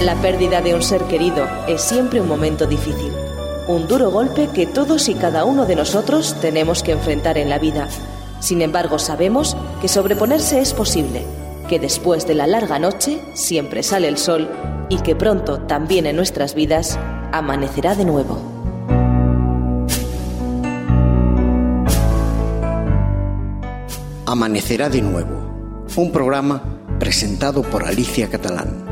La pérdida de un ser querido es siempre un momento difícil, un duro golpe que todos y cada uno de nosotros tenemos que enfrentar en la vida. Sin embargo, sabemos que sobreponerse es posible, que después de la larga noche siempre sale el sol y que pronto también en nuestras vidas amanecerá de nuevo. Amanecerá de nuevo, un programa presentado por Alicia Catalán.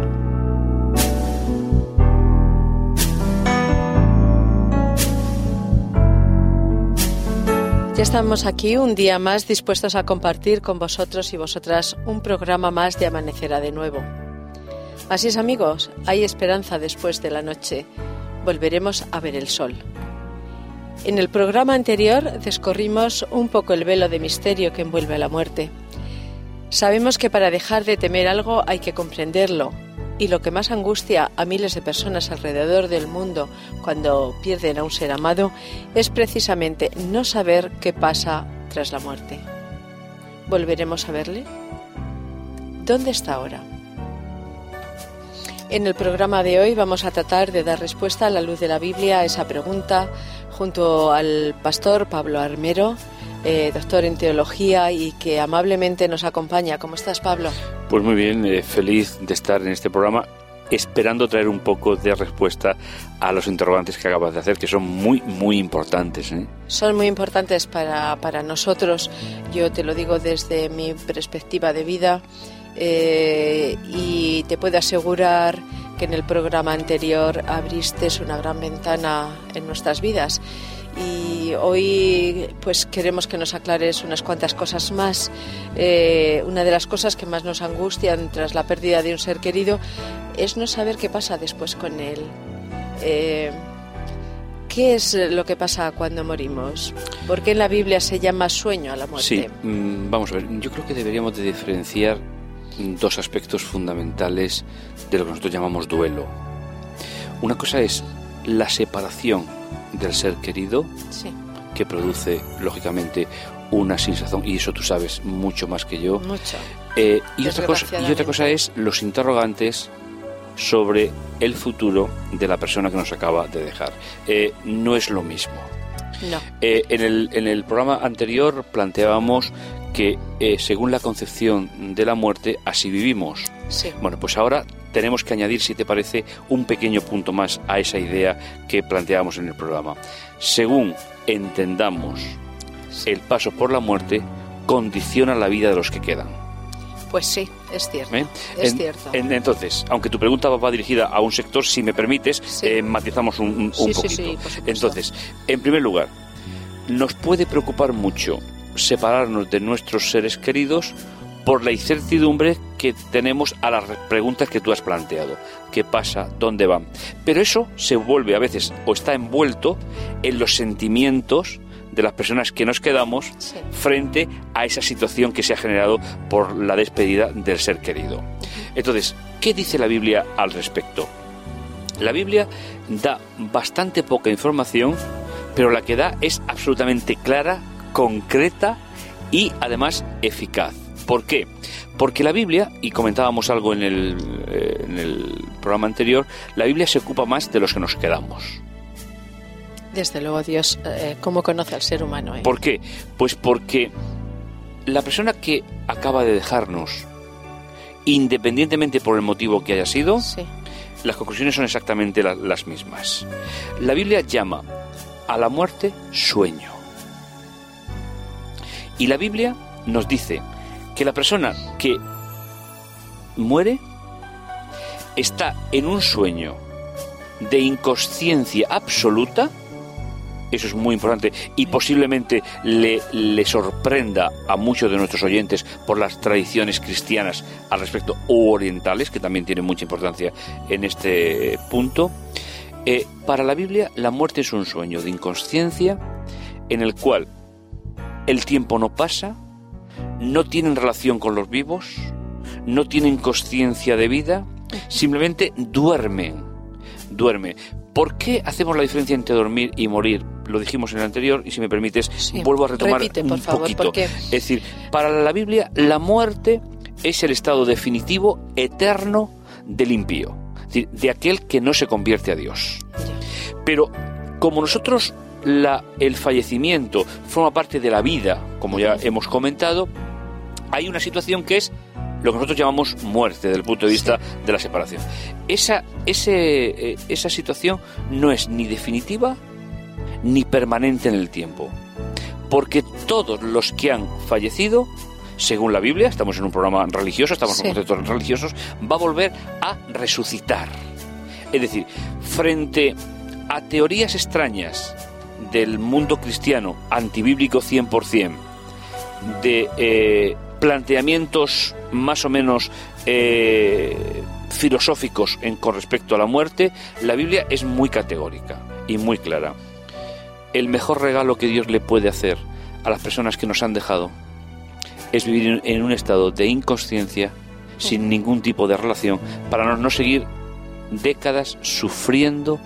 Ya estamos aquí un día más dispuestos a compartir con vosotros y vosotras un programa más de Amanecerá de nuevo. Así es amigos, hay esperanza después de la noche. Volveremos a ver el sol. En el programa anterior descorrimos un poco el velo de misterio que envuelve a la muerte. Sabemos que para dejar de temer algo hay que comprenderlo, y lo que más angustia a miles de personas alrededor del mundo cuando pierden a un ser amado es precisamente no saber qué pasa tras la muerte. ¿Volveremos a verle? ¿Dónde está ahora? En el programa de hoy vamos a tratar de dar respuesta a la luz de la Biblia a esa pregunta junto al pastor Pablo Armero, eh, doctor en teología y que amablemente nos acompaña. ¿Cómo estás, Pablo? Pues muy bien, eh, feliz de estar en este programa esperando traer un poco de respuesta a los interrogantes que acabas de hacer, que son muy, muy importantes. ¿eh? Son muy importantes para, para, nosotros. Yo te lo digo desde mi perspectiva de vida y te puedo asegurar que en el programa anterior abriste una gran ventana en nuestras vidas y hoy pues queremos que nos aclares unas cuantas cosas más. Eh, una de las cosas que más nos angustian tras la pérdida de un ser querido es no saber qué pasa después con él. Eh, ¿Qué es lo que pasa cuando morimos? ¿Por qué en la Biblia se llama sueño a la muerte? Sí, mm, vamos a ver, yo creo que deberíamos de diferenciar dos aspectos fundamentales de lo que nosotros llamamos duelo. Una cosa es la separación del ser querido, que produce, lógicamente, una sensación, y eso tú sabes mucho más que yo. Mucho. Eh, y, otra cosa, y otra cosa es los interrogantes sobre el futuro de la persona que nos acaba de dejar. Eh, no es lo mismo. No. Eh, en, el, en el programa anterior planteábamos que según la concepción de la muerte, así vivimos. Sí. Bueno, pues ahora tenemos que añadir, si te parece, un pequeño punto más a esa idea que planteamos en el programa. Según entendamos el paso por la muerte, condiciona la vida de los que quedan. Pues sí, es cierto. ¿Eh? Es cierto. entonces, aunque tu pregunta va dirigida a un sector, si me permites, eh, matizamos un, un, poquito. entonces, en primer lugar, nos puede preocupar mucho separarnos de nuestros seres queridos por la incertidumbre que tenemos a las preguntas que tú has planteado. ¿Qué pasa? ¿Dónde van? Pero eso se vuelve a veces o está envuelto en los sentimientos de las personas que nos quedamos frente a esa situación que se ha generado por la despedida del ser querido. Entonces, ¿qué dice la Biblia al respecto? La Biblia da bastante poca información, pero la que da es absolutamente clara, concreta y además eficaz. ¿Por qué? Porque la Biblia, y comentábamos algo en el, eh, en el programa anterior, la Biblia se ocupa más de los que nos quedamos. Desde luego, Dios, eh, ¿cómo conoce al ser humano? Eh? ¿Por qué? Pues porque la persona que acaba de dejarnos, independientemente por el motivo que haya sido, las conclusiones son exactamente las mismas. La Biblia llama a la muerte sueño. Y la Biblia nos dice que la persona que muere está en un sueño de inconsciencia absoluta, eso es muy importante y posiblemente le, le, sorprenda a muchos de nuestros oyentes por las tradiciones cristianas al respecto o orientales, que también tienen mucha importancia en este punto. Eh, para la Biblia, la muerte es un sueño de inconsciencia en el cual el tiempo no pasa, no tienen relación con los vivos, no tienen conciencia de vida, simplemente duermen, duermen. ¿Por qué hacemos la diferencia entre dormir y morir? Lo dijimos en el anterior y si me permites vuelvo a retomar un poquito. Es decir, para la Biblia la muerte es el estado definitivo, eterno del impío. de aquel que no se convierte a Dios. Pero como nosotros la, el fallecimiento forma parte de la vida, como ya hemos comentado, hay una situación que es lo que nosotros llamamos muerte desde el punto de vista de la separación. Esa, ese, eh, esa situación no es ni definitiva ni permanente en el tiempo, porque todos los que han fallecido, según la Biblia, estamos en un programa religioso, estamos en conceptos religiosos, va a volver a resucitar. Es decir, frente a teorías extrañas del mundo cristiano, antibíblico 100%, de eh, planteamientos más o menos eh, filosóficos en, con respecto a la muerte, la Biblia es muy categórica y muy clara. El mejor regalo que Dios le puede hacer a las personas que nos han dejado es vivir en un estado de inconsciencia, sin ningún tipo de relación, para no seguir décadas sufriendo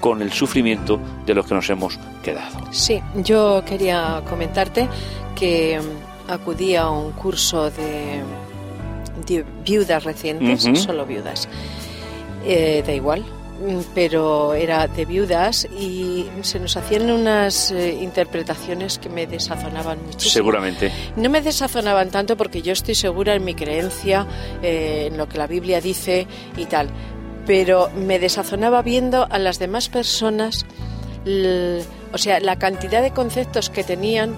con el sufrimiento de los que nos hemos quedado. Sí, yo quería comentarte que acudí a un curso de, viudas recientes, solo viudas. Eh, da igual, pero era de viudas y se nos hacían unas eh, interpretaciones que me desazonaban muchísimo. Seguramente. No me desazonaban tanto porque yo estoy segura en mi creencia, eh, en lo que la Biblia dice y tal, pero me desazonaba viendo a las demás personas, o sea, la cantidad de conceptos que tenían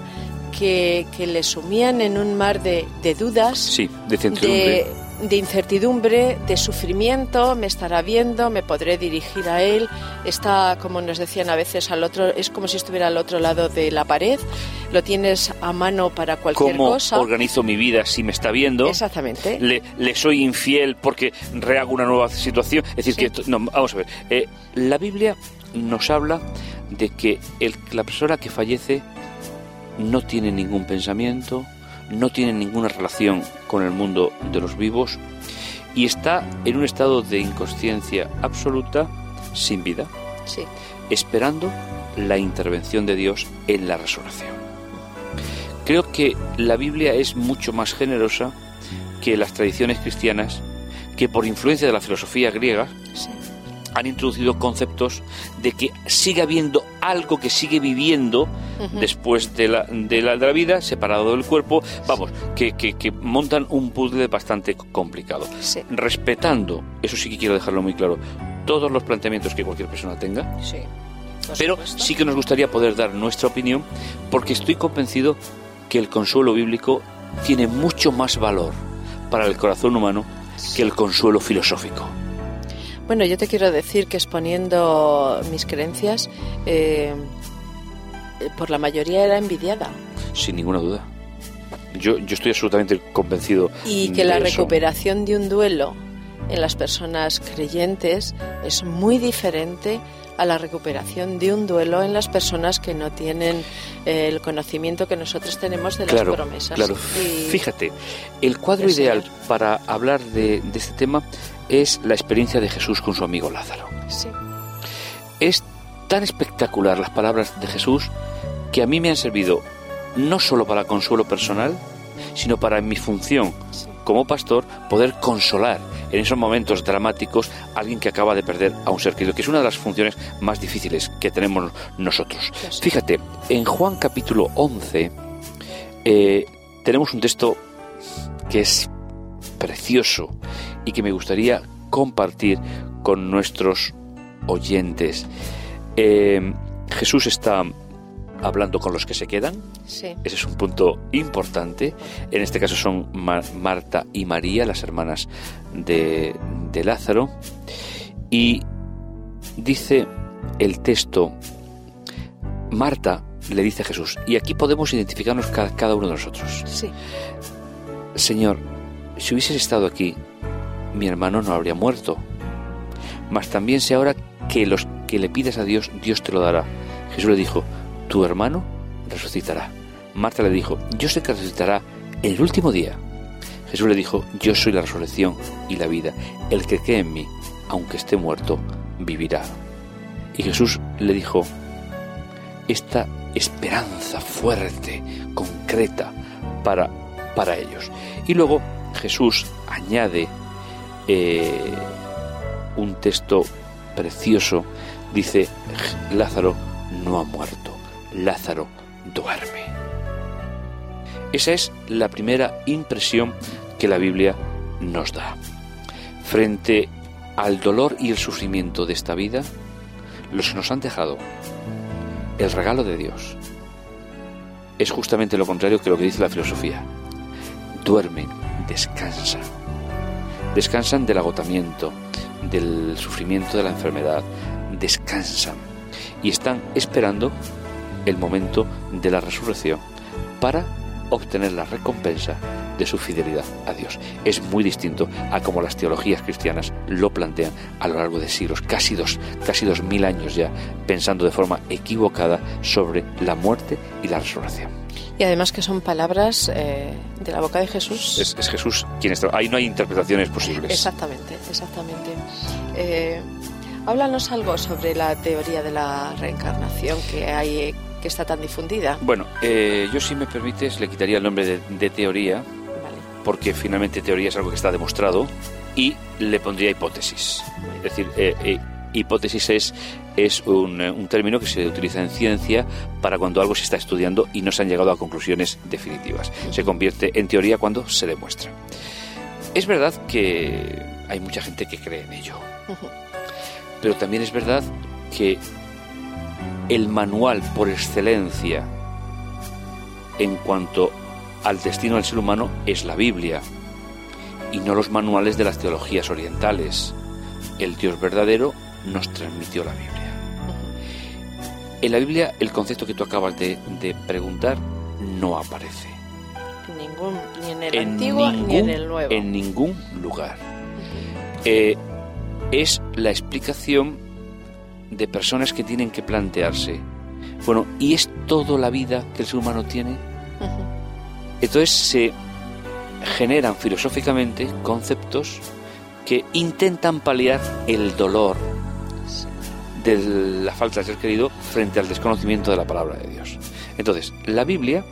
que, que le sumían en un mar de, dudas, sí, de, de, incertidumbre, de sufrimiento, me estará viendo, me podré dirigir a él, está, como nos decían a veces, al otro, es como si estuviera al otro lado de la pared, lo tienes a mano para cualquier ¿Cómo cosa. organizo mi vida si me está viendo? Exactamente. Le, le soy infiel porque rehago una nueva situación. Es decir, que, no, vamos a ver, eh, la Biblia nos habla de que el, la persona que fallece no tiene ningún pensamiento, no tiene ninguna relación con el mundo de los vivos y está en un estado de inconsciencia absoluta, sin vida, esperando la intervención de Dios en la resurrección. Creo que la Biblia es mucho más generosa que las tradiciones cristianas que por influencia de la filosofía griega han introducido conceptos de que sigue habiendo algo que sigue viviendo después de la, de, la, de la, vida, separado del cuerpo, vamos, que, que, montan un puzzle bastante complicado. Respetando, eso sí que quiero dejarlo muy claro, todos los planteamientos que cualquier persona tenga. Pero sí que nos gustaría poder dar nuestra opinión porque estoy convencido que el consuelo bíblico tiene mucho más valor para el corazón humano que el consuelo filosófico. Bueno, yo te quiero decir que exponiendo mis creencias, eh, por la mayoría era envidiada. Sin ninguna duda. Yo, yo estoy absolutamente convencido. Y que la recuperación de un duelo en las personas creyentes es muy diferente a la recuperación de un duelo en las personas que no tienen eh, el conocimiento que nosotros tenemos de las promesas. Claro, fíjate, el cuadro ideal para hablar de, de, este tema es la experiencia de Jesús con su amigo Lázaro. Sí. Es tan espectacular las palabras de Jesús que a mí me han servido no solo para consuelo personal, sino para mi función como pastor poder consolar en esos momentos dramáticos a alguien que acaba de perder a un ser querido, que es una de las funciones más difíciles que tenemos nosotros. Fíjate, en Juan capítulo 11 eh, tenemos un texto que es precioso y que me gustaría compartir con nuestros oyentes. Eh, Jesús está hablando con los que se quedan. Ese es un punto importante. En este caso son Marta y María, las hermanas de, de Lázaro. Y dice el texto, Marta le dice a Jesús, y aquí podemos identificarnos cada, cada uno de nosotros. Sí. Señor, si hubieses estado aquí, mi hermano no habría muerto. Mas también sé ahora que los que le pidas a Dios, Dios te lo dará. Jesús le dijo, tu hermano resucitará. Marta le dijo, yo sé que resucitará en el último día. Jesús le dijo, yo soy la resurrección y la vida. El que cree en mí, aunque esté muerto, vivirá. Y Jesús le dijo, esta esperanza fuerte, concreta, para, para ellos. Y luego Jesús añade eh, un texto precioso, dice, Lázaro no ha muerto, Lázaro duerme. Esa es la primera impresión que la Biblia nos da. Frente al dolor y el sufrimiento de esta vida, los que nos han dejado el regalo de Dios es justamente lo contrario que lo que dice la filosofía. Duermen, descansan. Descansan del agotamiento, del sufrimiento de la enfermedad, descansan y están esperando el momento de la resurrección para obtener la recompensa de su fidelidad a Dios. Es muy distinto a como las teologías cristianas lo plantean a lo largo de siglos, casi dos, casi dos mil años ya, pensando de forma equivocada sobre la muerte y la resurrección. Y además que son palabras eh, de la boca de Jesús. Es, Jesús quien está. Ahí no hay interpretaciones posibles. Exactamente, exactamente. Eh, háblanos algo sobre la teoría de la reencarnación que hay que está tan difundida. Bueno, eh, yo si me permites le quitaría el nombre de, teoría, porque finalmente teoría es algo que está demostrado, y le pondría hipótesis. Es decir, eh, eh, hipótesis es, es un, un, término que se utiliza en ciencia para cuando algo se está estudiando y no se han llegado a conclusiones definitivas. Se convierte en teoría cuando se demuestra. Es verdad que hay mucha gente que cree en ello, pero también es verdad que el manual por excelencia en cuanto al destino del ser humano es la Biblia y no los manuales de las teologías orientales. El Dios verdadero nos transmitió la Biblia. En la Biblia el concepto que tú acabas de, preguntar no aparece. Ningún, ni en el antiguo ni en el nuevo. En ningún lugar. Eh, es la explicación de personas que tienen que plantearse, bueno, ¿y es toda la vida que el ser humano tiene? Entonces se generan filosóficamente conceptos que intentan paliar el dolor de la falta de ser querido frente al desconocimiento de la palabra de Dios. Entonces, la Biblia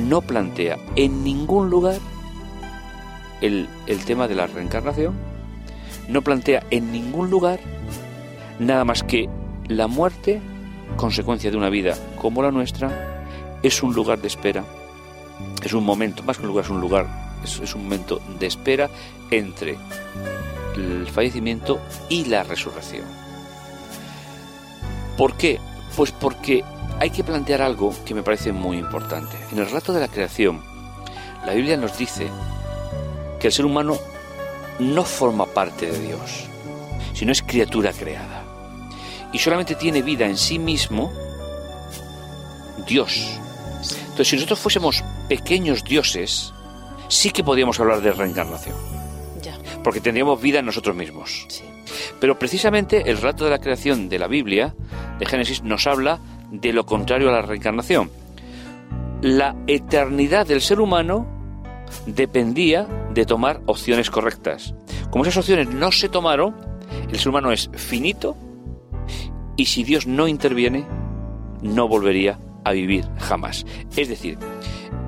no plantea en ningún lugar el, el tema de la reencarnación, no plantea en ningún lugar nada más que la muerte, consecuencia de una vida como la nuestra, es un lugar de espera, es un momento, más que un lugar, es un lugar, es, un momento de espera entre el fallecimiento y la resurrección. ¿Por qué? Pues porque hay que plantear algo que me parece muy importante. En el rato de la creación, la Biblia nos dice que el ser humano no forma parte de Dios, sino es criatura creada y solamente tiene vida en sí mismo Dios. Entonces, si nosotros fuésemos pequeños dioses, sí que podríamos hablar de reencarnación. Porque tendríamos vida en nosotros mismos. Pero precisamente el rato de la creación de la Biblia, de Génesis, nos habla de lo contrario a la reencarnación. La eternidad del ser humano dependía de tomar opciones correctas. Como esas opciones no se tomaron, el ser humano es finito y si Dios no interviene, no volvería a vivir jamás. Es decir,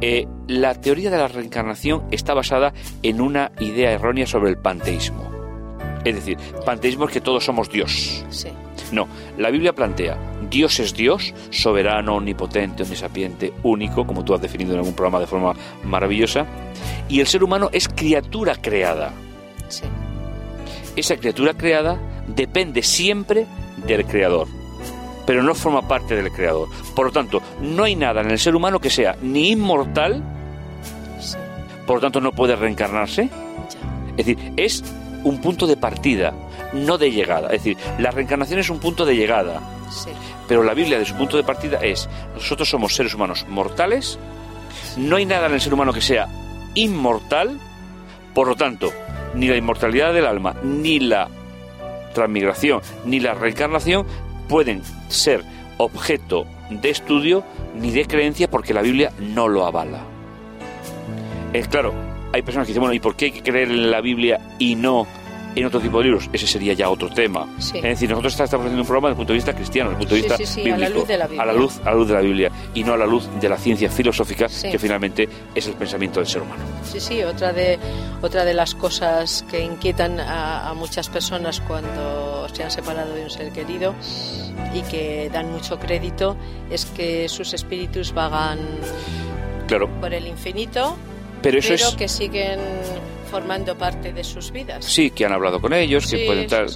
eh, la teoría de la reencarnación está basada en una idea errónea sobre el panteísmo. Es decir, panteísmo es que todos somos Dios. No, la Biblia plantea, Dios es Dios, soberano, omnipotente, omnisapiente, único, como tú has definido en algún programa de forma maravillosa, y el ser humano es criatura creada. Esa criatura creada depende siempre del creador, pero no forma parte del creador. Por lo tanto, no hay nada en el ser humano que sea ni inmortal, por lo tanto no puede reencarnarse. Es decir, es un punto de partida, no de llegada. Es decir, la reencarnación es un punto de llegada. Pero la Biblia de su punto de partida es, nosotros somos seres humanos mortales, no hay nada en el ser humano que sea inmortal, por lo tanto, ni la inmortalidad del alma, ni la transmigración ni la reencarnación pueden ser objeto de estudio ni de creencia porque la Biblia no lo avala. Es claro, hay personas que dicen, bueno, ¿y por qué hay que creer en la Biblia y no en otro tipo de libros. Ese sería ya otro tema. Es decir, nosotros estamos haciendo un programa desde el punto de vista cristiano, desde el punto de vista bíblico, a la luz de la Biblia. A la luz, a la luz de la Biblia y no a la luz de la ciencia filosófica que finalmente es el pensamiento del ser humano. Sí, sí, otra de, otra de las cosas que inquietan a, a muchas personas cuando se han separado de un ser querido y que dan mucho crédito es que sus espíritus vagan claro. por el infinito, pero, eso que siguen formando parte de sus vidas. Sí, que han hablado con ellos, que pueden entrar.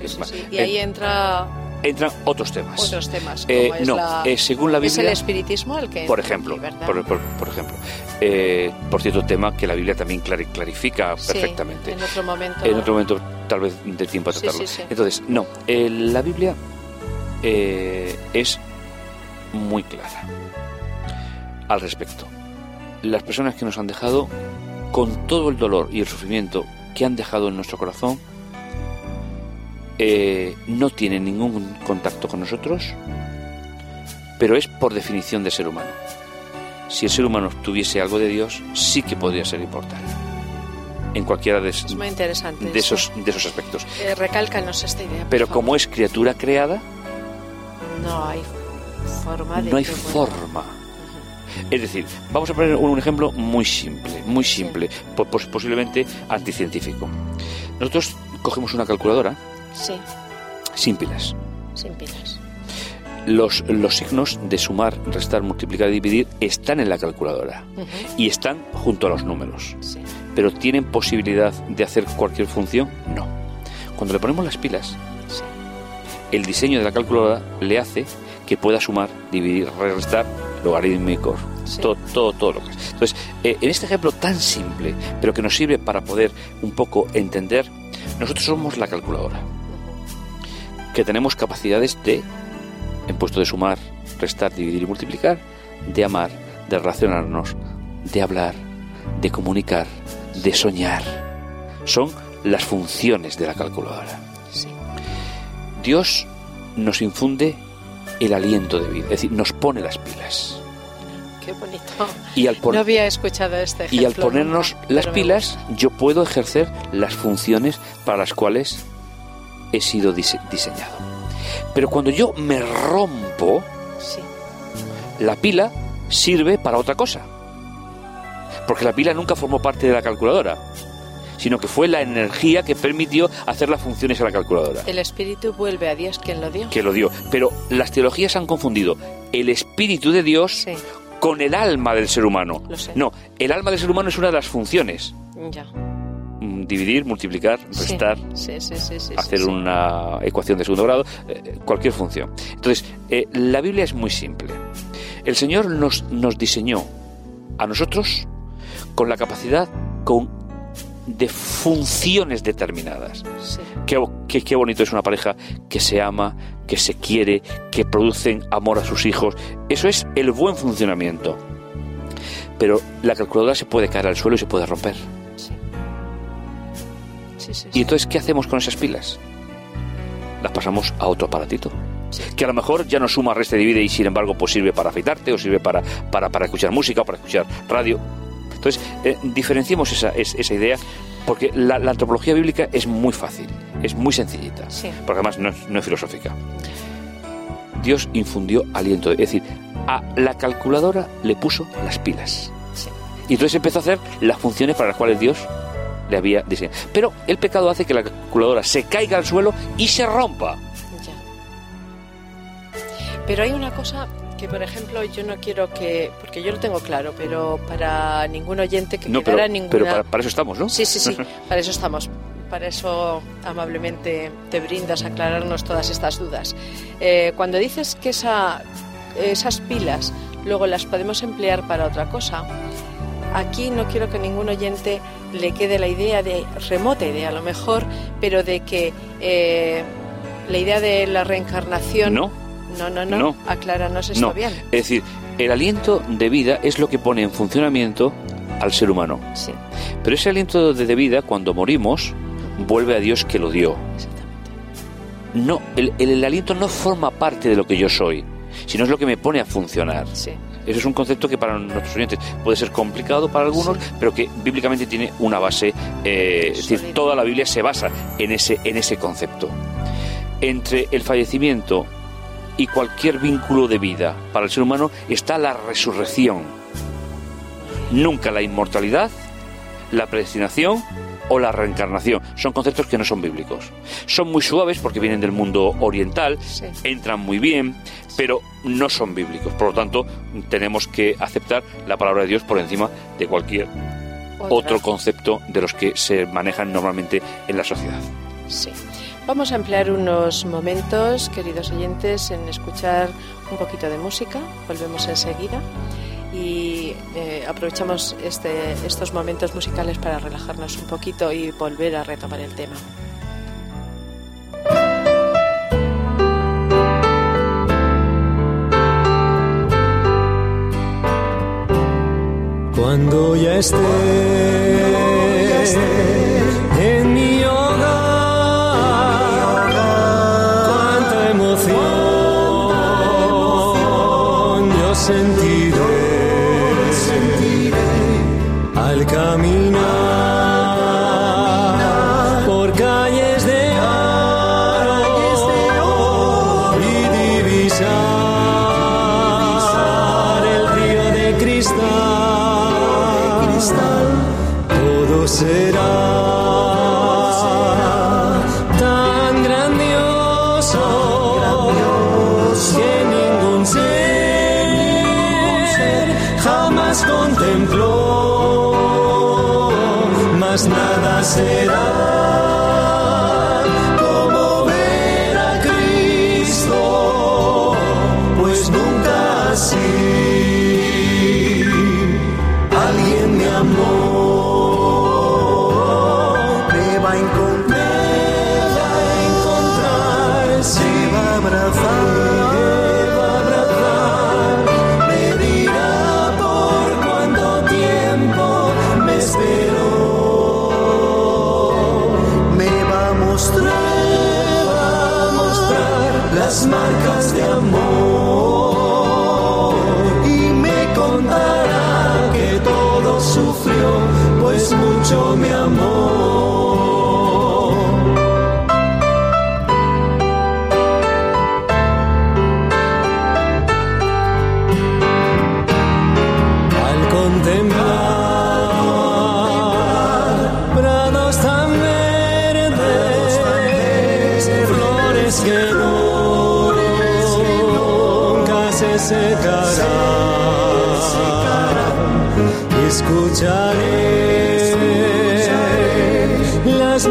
y ahí entra entran otros temas. Otros temas. Eh, no, eh, según la Biblia. Es el espiritismo el que. Por ejemplo, por, por, ejemplo. Eh, por cierto, tema que la Biblia también clarifica perfectamente. En otro momento. En otro momento, tal vez de tiempo a tratarlo. Entonces, no, la Biblia es muy clara al respecto. Las personas que nos han dejado, con todo el dolor y el sufrimiento que han dejado en nuestro corazón, eh, no tiene ningún contacto con nosotros, pero es por definición de ser humano. Si el ser humano tuviese algo de Dios, sí que podría ser importante. En cualquiera de, esos, de esos aspectos. Eh, recálcanos esta idea. Pero como es criatura creada, no hay forma No hay forma. Es decir, vamos a poner un ejemplo muy simple, muy simple, posiblemente anticientífico. Nosotros cogemos una calculadora Sí. Sin pilas. Sin pilas. Los, los signos de sumar, restar, multiplicar y dividir están en la calculadora y están junto a los números. Sí. Pero ¿tienen posibilidad de hacer cualquier función? No. Cuando le ponemos las pilas, el diseño de la calculadora le hace que pueda sumar, dividir, restar, logarítmicos, todo, todo, todo lo que es. Entonces, eh, en este ejemplo tan simple, pero que nos sirve para poder un poco entender, nosotros somos la calculadora que tenemos capacidades de, en puesto de sumar, restar, dividir y multiplicar, de amar, de relacionarnos, de hablar, de comunicar, de soñar. Son las funciones de la calculadora. Dios nos infunde el aliento de vida, es decir, nos pone las pilas. Qué bonito. Y al no había escuchado este Y al ponernos las pilas, yo puedo ejercer las funciones para las cuales he sido diseñado. Pero cuando yo me rompo, la pila sirve para otra cosa. Porque la pila nunca formó parte de la calculadora, sino que fue la energía que permitió hacer las funciones a la calculadora. El espíritu vuelve a Dios quien lo dio. Que lo dio. Pero las teologías han confundido el espíritu de Dios con el alma del ser humano. No, el alma del ser humano es una de las funciones. Ya. Mm, dividir, multiplicar, restar, hacer una ecuación de segundo grado, eh, cualquier función. Entonces, eh, la Biblia es muy simple. El Señor nos, nos diseñó a nosotros con la capacidad con, de funciones determinadas. Qué, qué, qué bonito es una pareja que se ama, que se quiere, que producen amor a sus hijos. Eso es el buen funcionamiento. Pero la calculadora se puede caer al suelo y se puede romper. ¿Y entonces qué hacemos con esas pilas? Las pasamos a otro aparatito. Que a lo mejor ya no suma, resta, divide y sin embargo pues sirve para afeitarte o sirve para, para, para escuchar música o para escuchar radio. Entonces, eh, diferenciemos esa, esa idea porque la, antropología bíblica es muy fácil, es muy sencillita, porque además no es, no es filosófica. Dios infundió aliento, es decir, a la calculadora le puso las pilas. Y entonces empezó a hacer las funciones para las cuales Dios le había diseñado. Pero el pecado hace que la calculadora se caiga al suelo y se rompa. Ya. Pero hay una cosa que, por ejemplo, yo no quiero que, porque yo lo tengo claro, pero para ningún oyente que no, quedara pero, ninguna... Pero para, eso estamos, ¿no? Sí, sí, sí, para eso estamos. Para eso amablemente te brindas a aclararnos todas estas dudas. Eh, cuando dices que esa, esas pilas luego las podemos emplear para otra cosa, aquí no quiero que ningún oyente le quede la idea de, remota idea a lo mejor, pero de que eh, la idea de la reencarnación... No. No, no, no. Acláranos esto bien. Es decir, el aliento de vida es lo que pone en funcionamiento al ser humano. Sí. Pero ese aliento de vida, cuando morimos, vuelve a Dios que lo dio. Exactamente. No, el, el, aliento no forma parte de lo que yo soy, sino es lo que me pone a funcionar. Sí. Es Ese es un concepto que para nuestros oyentes puede ser complicado para algunos, pero que bíblicamente tiene una base, eh, es decir, toda la Biblia se basa en ese, en ese concepto. Entre el fallecimiento y cualquier vínculo de vida para el ser humano está la resurrección. Nunca la inmortalidad, la predestinación o la reencarnación. Son conceptos que no son bíblicos. Son muy suaves porque vienen del mundo oriental, entran muy bien, pero no son bíblicos. Por lo tanto, tenemos que aceptar la palabra de Dios por encima de cualquier otro concepto de los que se manejan normalmente en la sociedad. Sí. Vamos a emplear unos momentos, queridos oyentes, en escuchar un poquito de música. Volvemos enseguida y eh, aprovechamos este, estos momentos musicales para relajarnos un poquito y volver a retomar el tema. Cuando ya esté sentiré. caminar por calles de oro y divisar el río de cristal. Todo será nada flores que no secará. Escucharé las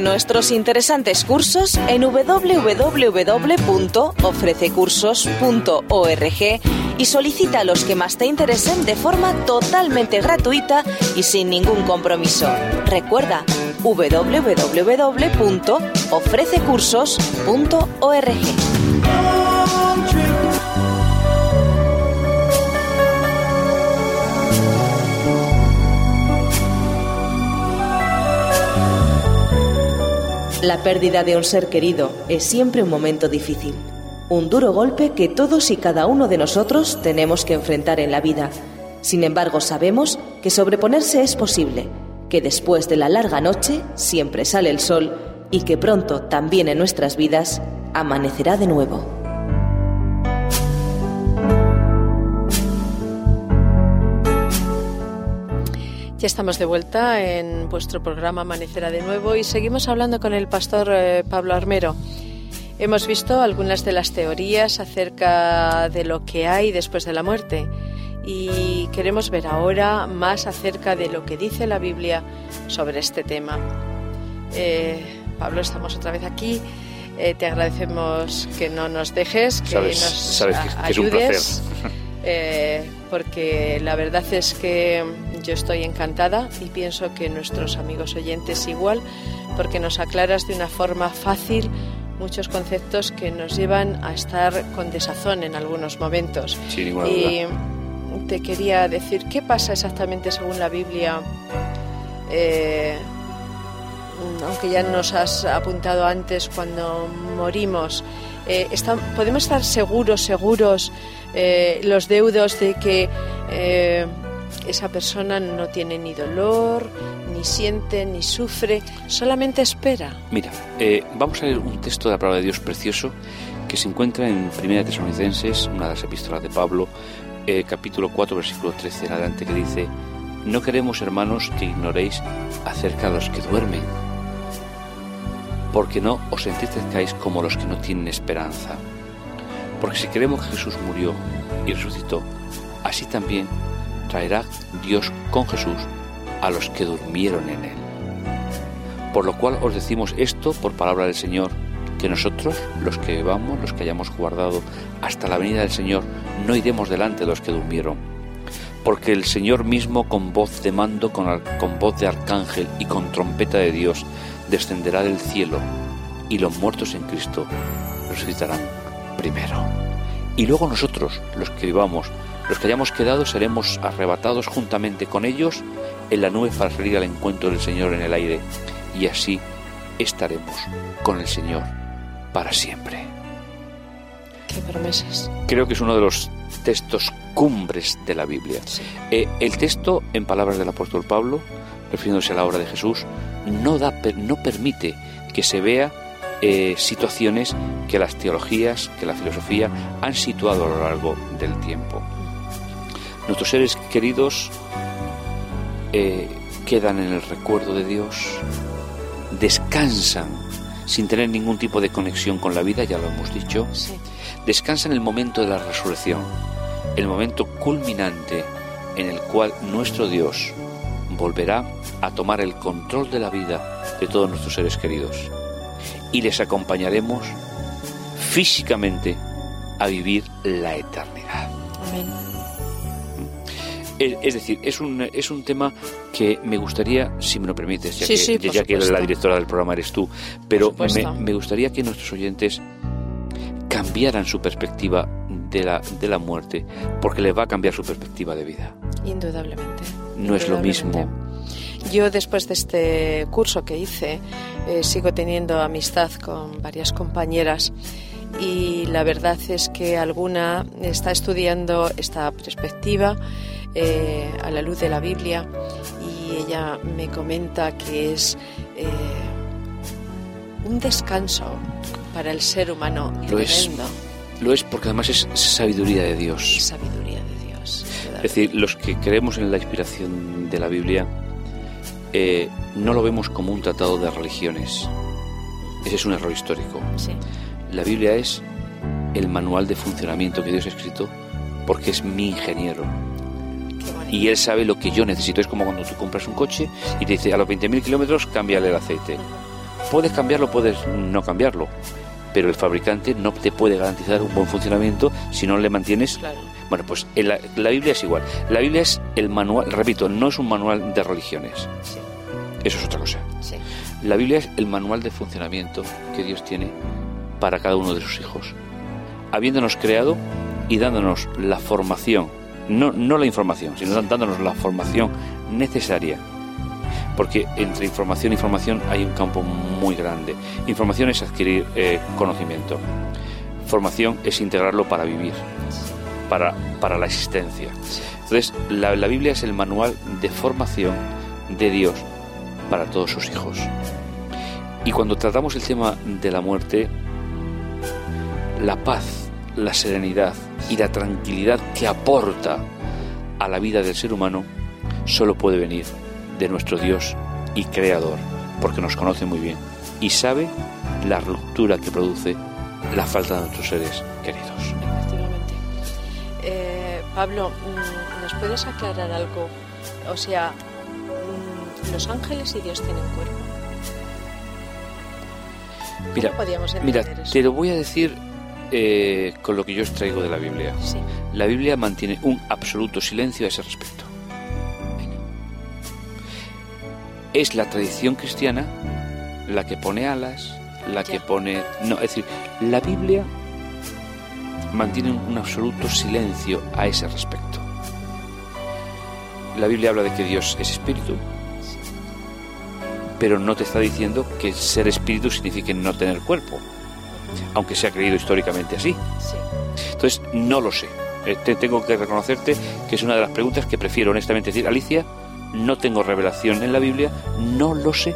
Nuestros interesantes cursos en www.ofrececursos.org y solicita los que más te interesen de forma totalmente gratuita y sin ningún compromiso. Recuerda www.ofrececursos.org. La pérdida de un ser querido es siempre un momento difícil, un duro golpe que todos y cada uno de nosotros tenemos que enfrentar en la vida. Sin embargo, sabemos que sobreponerse es posible, que después de la larga noche siempre sale el sol y que pronto también en nuestras vidas amanecerá de nuevo. Ya estamos de vuelta en vuestro programa Amanecerá de nuevo y seguimos hablando con el pastor eh, Pablo Armero. Hemos visto algunas de las teorías acerca de lo que hay después de la muerte y queremos ver ahora más acerca de lo que dice la Biblia sobre este tema. Eh, Pablo, estamos otra vez aquí. Eh, te agradecemos que no nos dejes, que sabes, nos sabes que, que ayudes, es un placer. eh, porque la verdad es que yo estoy encantada y pienso que nuestros amigos oyentes igual, porque nos aclaras de una forma fácil muchos conceptos que nos llevan a estar con desazón en algunos momentos. Sin ninguna y duda. te quería decir, ¿qué pasa exactamente según la Biblia? Eh, aunque ya nos has apuntado antes cuando morimos, eh, está- ¿podemos estar seguros, seguros eh, los deudos de que esa persona no tiene ni dolor, ni siente, ni sufre, solamente espera? Mira, eh, vamos a leer un texto de la palabra de Dios precioso que se encuentra en Primera Tesalonicenses, una de las epístolas de Pablo, eh, capítulo 4, versículo 13 en adelante, que dice: No queremos, hermanos, que ignoréis acerca de los que duermen, porque no os entristezcáis como los que no tienen esperanza. Porque si creemos que Jesús murió y resucitó, así también traerá Dios con Jesús a los que durmieron en él. Por lo cual os decimos esto por palabra del Señor, que nosotros, los que vivamos, los que hayamos guardado hasta la venida del Señor, no iremos delante de los que durmieron. Porque el Señor mismo con voz de mando, con, con voz de arcángel y con trompeta de Dios, descenderá del cielo, y los muertos en Cristo resucitarán primero. Y luego nosotros, los que vivamos, los que hayamos quedado, seremos arrebatados juntamente con ellos en la nube para salir al encuentro del Señor en el aire, y así estaremos con el Señor para siempre. Qué promesas. Creo que es uno de los textos cumbres de la Biblia. Sí. Eh, el texto, en palabras del apóstol Pablo, refiriéndose a la obra de Jesús, no, da, no permite que se vea eh, situaciones que las teologías, que la filosofía han situado a lo largo del tiempo. Nuestros seres queridos eh, quedan en el recuerdo de Dios, descansan sin tener ningún tipo de conexión con la vida, ya lo hemos dicho, Sí. descansa en el momento de la resurrección, el momento culminante en el cual nuestro Dios volverá a tomar el control de la vida de todos nuestros seres queridos y les acompañaremos físicamente a vivir la eternidad. Amén. Es, es decir, es un, es un tema que me gustaría, si me lo permites, ya Sí, que, sí, ya que la directora del programa eres tú, pero me, gustaría que nuestros oyentes cambiaran su perspectiva de la, de la muerte, porque les va a cambiar su perspectiva de vida. Indudablemente. No es lo mismo. Yo después de este curso que hice eh, sigo teniendo amistad con varias compañeras y la verdad es que alguna está estudiando esta perspectiva eh, a la luz de la Biblia y ella me comenta que es eh, un descanso para el ser humano Lo es. Lo es porque además es sabiduría de Dios. Sabiduría de Dios. Es decir, los que creemos en la inspiración de la Biblia eh, no lo vemos como un tratado de religiones. Ese es un error histórico. Sí, La Biblia es el manual de funcionamiento que Dios ha escrito porque es mi ingeniero. Y Él sabe lo que yo necesito. Es como cuando tú compras un coche y te dice a los 20.000 kilómetros cámbiale el aceite. Puedes cambiarlo, puedes no cambiarlo, pero el fabricante no te puede garantizar un buen funcionamiento si no le mantienes Claro. Bueno, pues en la, la Biblia es igual. La Biblia es el manual, repito, no es un manual de religiones. Sí, Eso es otra cosa. sí. La Biblia es el manual de funcionamiento que Dios tiene para cada uno de sus hijos. Habiéndonos creado y dándonos la formación, no, no la información, sino dándonos la formación necesaria porque entre información y información hay un campo muy grande. Información es adquirir eh, conocimiento, formación es integrarlo para vivir, para, para la existencia. Entonces, la, la Biblia es el manual de formación de Dios para todos sus hijos. Y cuando tratamos el tema de la muerte, la paz, la serenidad y la tranquilidad que aporta a la vida del ser humano solo puede venir de nuestro Dios y Creador, porque nos conoce muy bien y sabe la ruptura que produce la falta de nuestros seres queridos. Efectivamente. Eh, Pablo, mm, ¿nos puedes aclarar algo? O sea, mm, ¿los ángeles y Dios tienen cuerpo? ¿Cómo Mira, mira, te lo voy a decir eh, con lo que yo extraigo de la Biblia. Sí. La Biblia mantiene un absoluto silencio a ese respecto. Es la tradición cristiana la que pone alas, la que pone... No, es decir, la Biblia mantiene un absoluto silencio a ese respecto. La Biblia habla de que Dios es espíritu, pero no te está diciendo que ser espíritu signifique no tener cuerpo, aunque se ha creído históricamente así. Sí. Entonces, no lo sé. Eh, te- tengo que reconocerte que es una de las preguntas que prefiero honestamente decir, Alicia, no tengo revelación en la Biblia, no lo sé.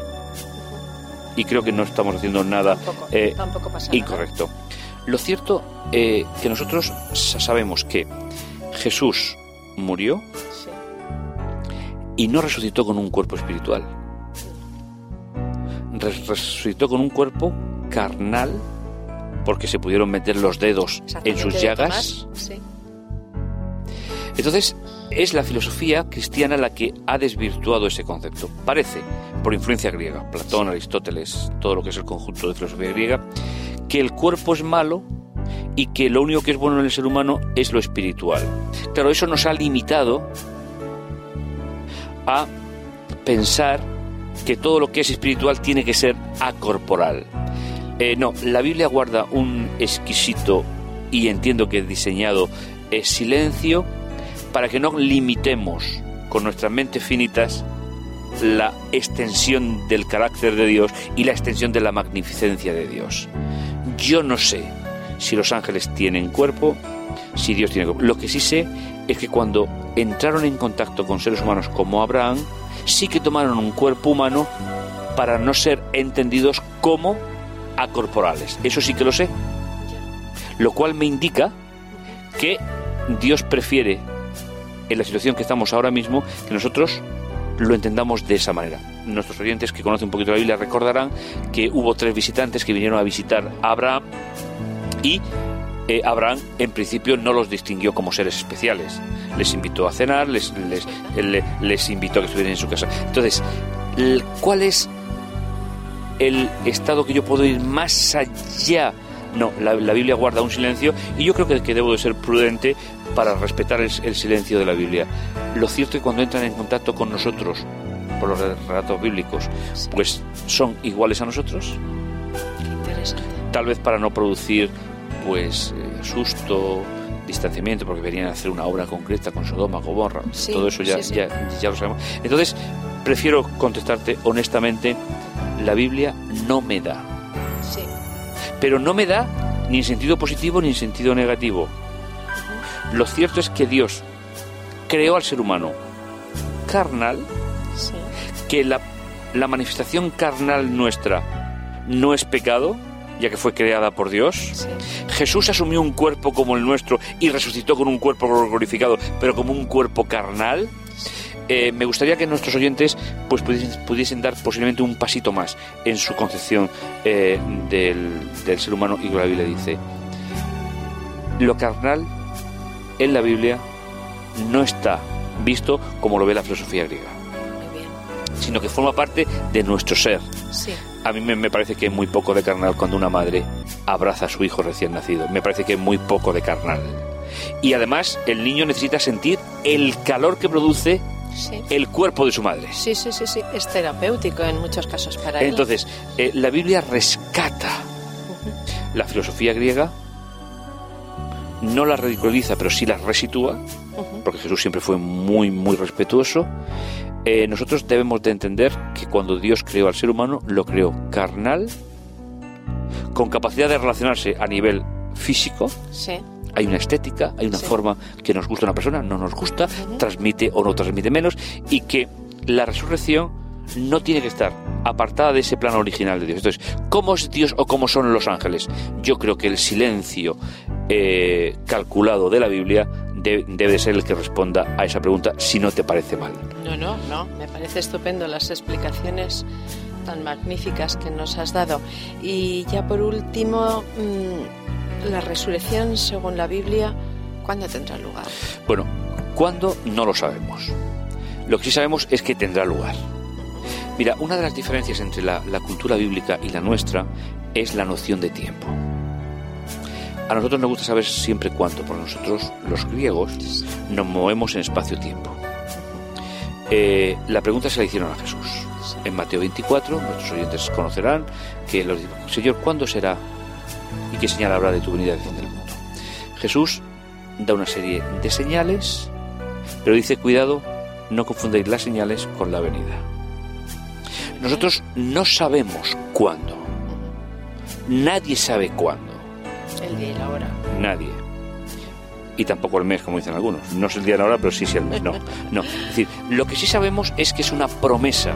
Y creo que no estamos haciendo nada Tampoco, eh, tampoco pasa nada. incorrecto. Lo cierto eh, que nosotros sa- sabemos que Jesús murió Sí. y no resucitó con un cuerpo espiritual. Res- resucitó con un cuerpo carnal porque se pudieron meter los dedos en sus llagas. Sí. Entonces, es la filosofía cristiana la que ha desvirtuado ese concepto. Parece, por influencia griega, Platón, Aristóteles, todo lo que es el conjunto de filosofía griega, que el cuerpo es malo y que lo único que es bueno en el ser humano es lo espiritual. Claro, eso nos ha limitado a pensar que todo lo que es espiritual tiene que ser acorporal. Eh, no, la Biblia guarda un exquisito y entiendo que diseñado eh, silencio para que no limitemos con nuestras mentes finitas la extensión del carácter de Dios y la extensión de la magnificencia de Dios. Yo no sé si los ángeles tienen cuerpo, si Dios tiene cuerpo. Lo que sí sé es que cuando entraron en contacto con seres humanos como Abraham, sí que tomaron un cuerpo humano para no ser entendidos como acorporales. Eso sí que lo sé. Lo cual me indica que Dios prefiere, en la situación que estamos ahora mismo, que nosotros lo entendamos de esa manera. Nuestros oyentes que conocen un poquito la Biblia recordarán que hubo tres visitantes que vinieron a visitar a Abraham y eh, Abraham en principio no los distinguió como seres especiales. Les invitó a cenar, les, les, le- les invitó a que estuvieran en su casa. Entonces, ¿cuál es el estado que yo puedo ir más allá? No, la, la Biblia guarda un silencio y yo creo que, que debo de ser prudente para respetar el, el silencio de la Biblia. Lo cierto es que cuando entran en contacto con nosotros, por los relatos bíblicos, pues son iguales a nosotros, Qué interesante. tal vez para no producir pues eh, susto, distanciamiento, porque venían a hacer una obra concreta con Sodoma, Gomorra, Sí, todo eso ya, sí, sí. ya, ya lo sabemos. Entonces, prefiero contestarte honestamente, la Biblia no me da, Sí. pero no me da ni en sentido positivo ni en sentido negativo. Lo cierto es que Dios creó al ser humano carnal, Sí. que la, la manifestación carnal nuestra no es pecado, ya que fue creada por Dios. Sí. Jesús asumió un cuerpo como el nuestro y resucitó con un cuerpo glorificado, pero como un cuerpo carnal. Eh, me gustaría que nuestros oyentes pues pudiesen, pudiesen dar posiblemente un pasito más en su concepción eh, del, del ser humano y que la Biblia dice lo carnal en la Biblia no está visto como lo ve la filosofía griega Muy bien. sino que forma parte de nuestro ser Sí. a mí me, me parece que es muy poco de carnal cuando una madre abraza a su hijo recién nacido. Me parece que es muy poco de carnal. Y además el niño necesita sentir el calor que produce Sí. el cuerpo de su madre. Sí, sí, sí, sí. Es terapéutico en muchos casos para él. Entonces, eh, la Biblia rescata la filosofía griega, no la ridiculiza, pero sí la resitúa, porque Jesús siempre fue muy, muy respetuoso. Eh, nosotros debemos de entender que cuando Dios creó al ser humano, lo creó carnal, con capacidad de relacionarse a nivel físico. Sí. Hay una estética, hay una forma que nos gusta a una persona, no nos gusta, transmite o no transmite menos, y que la resurrección no tiene que estar apartada de ese plano original de Dios. Entonces, ¿cómo es Dios o cómo son los ángeles? Yo creo que el silencio eh, calculado de la Biblia debe ser el que responda a esa pregunta si no te parece mal. No, no, no, me parece estupendo las explicaciones tan magníficas que nos has dado. Y ya por último, mm, la resurrección según la Biblia, ¿cuándo tendrá lugar? Bueno, ¿cuándo? No lo sabemos. Lo que sí sabemos es que tendrá lugar. Mira, una de las diferencias entre la, cultura bíblica y la nuestra es la noción de tiempo. A nosotros nos gusta saber siempre cuánto, porque nosotros, los griegos, nos movemos en espacio-tiempo. Eh, la pregunta se la hicieron a Jesús. En Mateo 24, nuestros oyentes conocerán que los Señor, ¿cuándo será y qué señal habrá de tu venida del fin del mundo? Jesús da una serie de señales, pero dice, cuidado, no confundéis las señales con la venida. Nosotros no sabemos cuándo. Nadie sabe cuándo. El día y la hora. Nadie. Y tampoco el mes, como dicen algunos. No es el día y la hora, pero sí es el mes. No, no. Es decir, lo que sí sabemos es que es una promesa.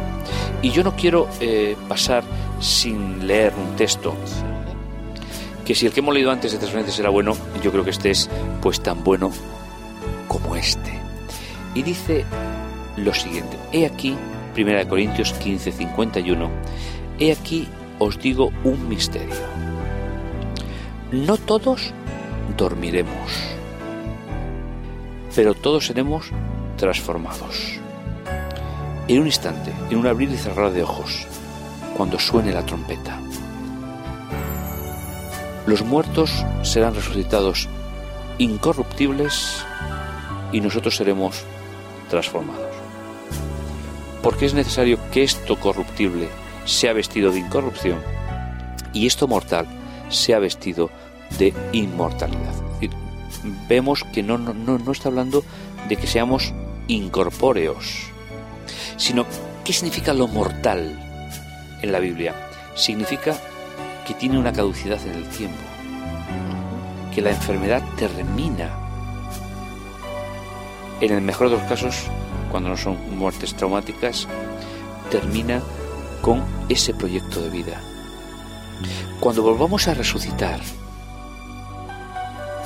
Y yo no quiero eh, pasar sin leer un texto. Que si el que hemos leído antes de Transferencias era bueno, yo creo que este es pues tan bueno como este. Y dice lo siguiente. He aquí 1 Corintios 15, 51, He aquí os digo un misterio. No todos dormiremos, pero todos seremos transformados. En un instante, en un abrir y cerrar de ojos, cuando suene la trompeta. Los muertos serán resucitados incorruptibles y nosotros seremos transformados porque es necesario que esto corruptible sea vestido de incorrupción y esto mortal sea vestido de inmortalidad. vemos que no, no, no está hablando de que seamos incorpóreos, sino ¿qué significa lo mortal en la Biblia? Significa que tiene una caducidad en el tiempo, que la enfermedad termina. En el mejor de los casos, cuando no son muertes traumáticas, termina con ese proyecto de vida. Cuando volvamos a resucitar,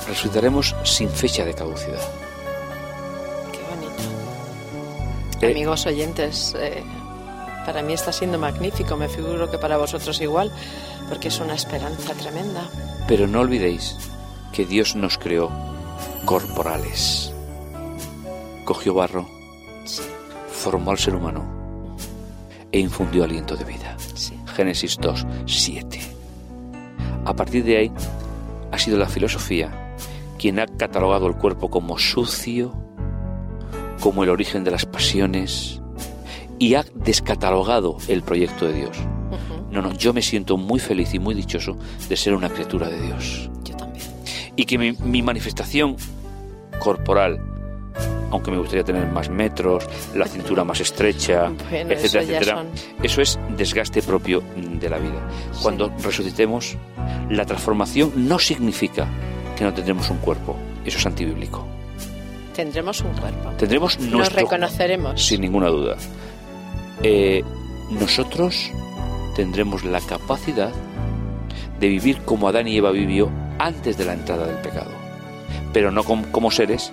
resucitaremos sin fecha de caducidad. Qué bonito. Eh, Amigos oyentes, eh, para mí está siendo magnífico, me figuro que para vosotros igual, porque es una esperanza tremenda. Pero no olvidéis que Dios nos creó corporales. Cogió barro, formó al ser humano e infundió aliento de vida. Génesis 2, 7. A partir de ahí ha sido la filosofía quien ha catalogado el cuerpo como sucio, como el origen de las pasiones y ha descatalogado el proyecto de Dios. No, no, yo me siento muy feliz y muy dichoso de ser una criatura de Dios. Yo también. Y que mi, mi manifestación corporal, aunque me gustaría tener más metros, la cintura más estrecha, etcétera, etcétera. Eso es desgaste propio de la vida. Cuando resucitemos, la transformación no significa que no tendremos un cuerpo. Eso es antibíblico. Tendremos un cuerpo. Tendremos nuestro. Nos reconoceremos. Sin ninguna duda. Eh, nosotros tendremos la capacidad de vivir como Adán y Eva vivió antes de la entrada del pecado, pero no como seres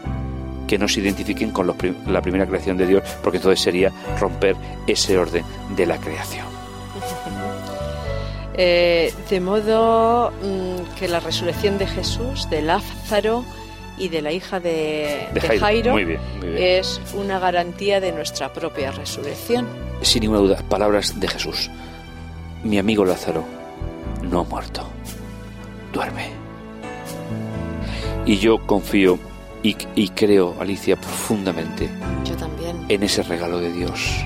que no se identifiquen con la primera creación de Dios, porque entonces sería romper ese orden de la creación. Eh, de modo mm, que la resurrección de Jesús, de Lázaro y de la hija de, Jairo, es una garantía de nuestra propia resurrección. Sin ninguna duda, palabras de Jesús. Mi amigo Lázaro no ha muerto, duerme. Y yo confío y, creo, Alicia, profundamente Yo también. en ese regalo de Dios.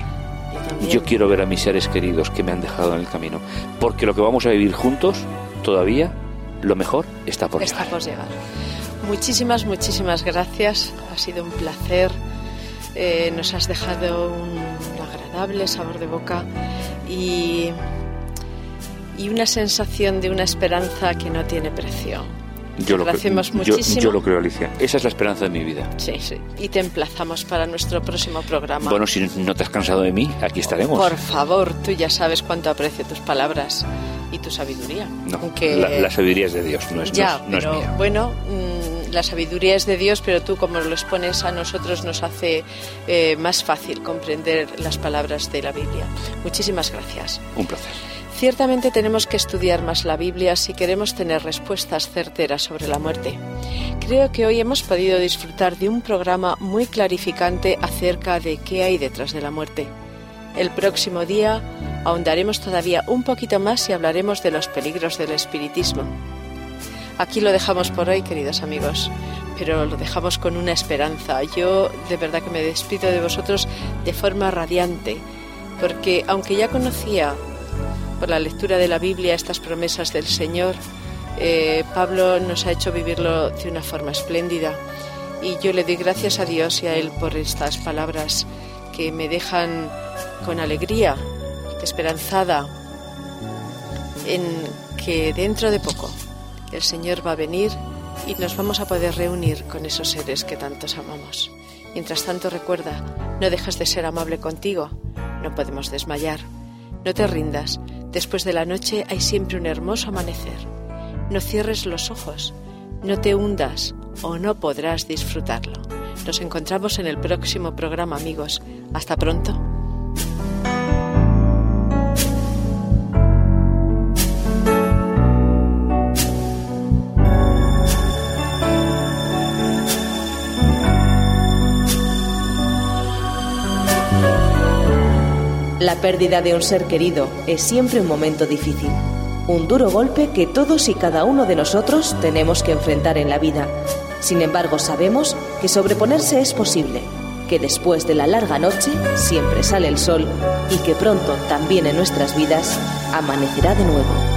Yo, quiero ver a mis seres queridos que me han dejado en el camino, porque lo que vamos a vivir juntos, todavía, lo mejor está por está llegar. Por llegar. Muchísimas, muchísimas gracias. Ha sido un placer. Eh, nos has dejado una agradable sabor de boca y, y una sensación de una esperanza que no tiene precio. Yo lo, muchísimo. Yo, lo creo, Alicia. Esa es la esperanza de mi vida. Sí, sí. Y te emplazamos para nuestro próximo programa. Bueno, si no te has cansado de mí, aquí estaremos. Por favor, tú ya sabes cuánto aprecio tus palabras y tu sabiduría. No, la, sabiduría es de Dios, no es, ya, no, mía. Bueno, mm, la sabiduría es de Dios, pero tú como lo expones a nosotros nos hace eh, más fácil comprender las palabras de la Biblia. Muchísimas gracias. Un placer. Ciertamente tenemos que estudiar más la Biblia si queremos tener respuestas certeras sobre la muerte. Creo que hoy hemos podido disfrutar de un programa muy clarificante acerca de qué hay detrás de la muerte. El próximo día ahondaremos todavía un poquito más y hablaremos de los peligros del espiritismo. Aquí lo dejamos por hoy, queridos amigos, pero lo dejamos con una esperanza. Yo de verdad que me despido de vosotros de forma radiante, porque aunque ya conocía por la lectura de la Biblia estas promesas del Señor, eh, Pablo nos ha hecho vivirlo de una forma espléndida. Y yo le doy gracias a Dios y a Él por estas palabras que me dejan con alegría, esperanzada en que dentro de poco el Señor va a venir y nos vamos a poder reunir con esos seres que tantos amamos. Mientras tanto recuerda, no dejas de ser amable contigo, no podemos desmayar. No te rindas, después de la noche hay siempre un hermoso amanecer. No cierres los ojos, no te hundas o no podrás disfrutarlo. Nos encontramos en el próximo programa amigos. Hasta pronto. La pérdida de un ser querido es siempre un momento difícil, un duro golpe que todos y cada uno de nosotros tenemos que enfrentar en la vida. Sin embargo, sabemos que sobreponerse es posible, que después de la larga noche siempre sale el sol y que pronto también en nuestras vidas amanecerá de nuevo.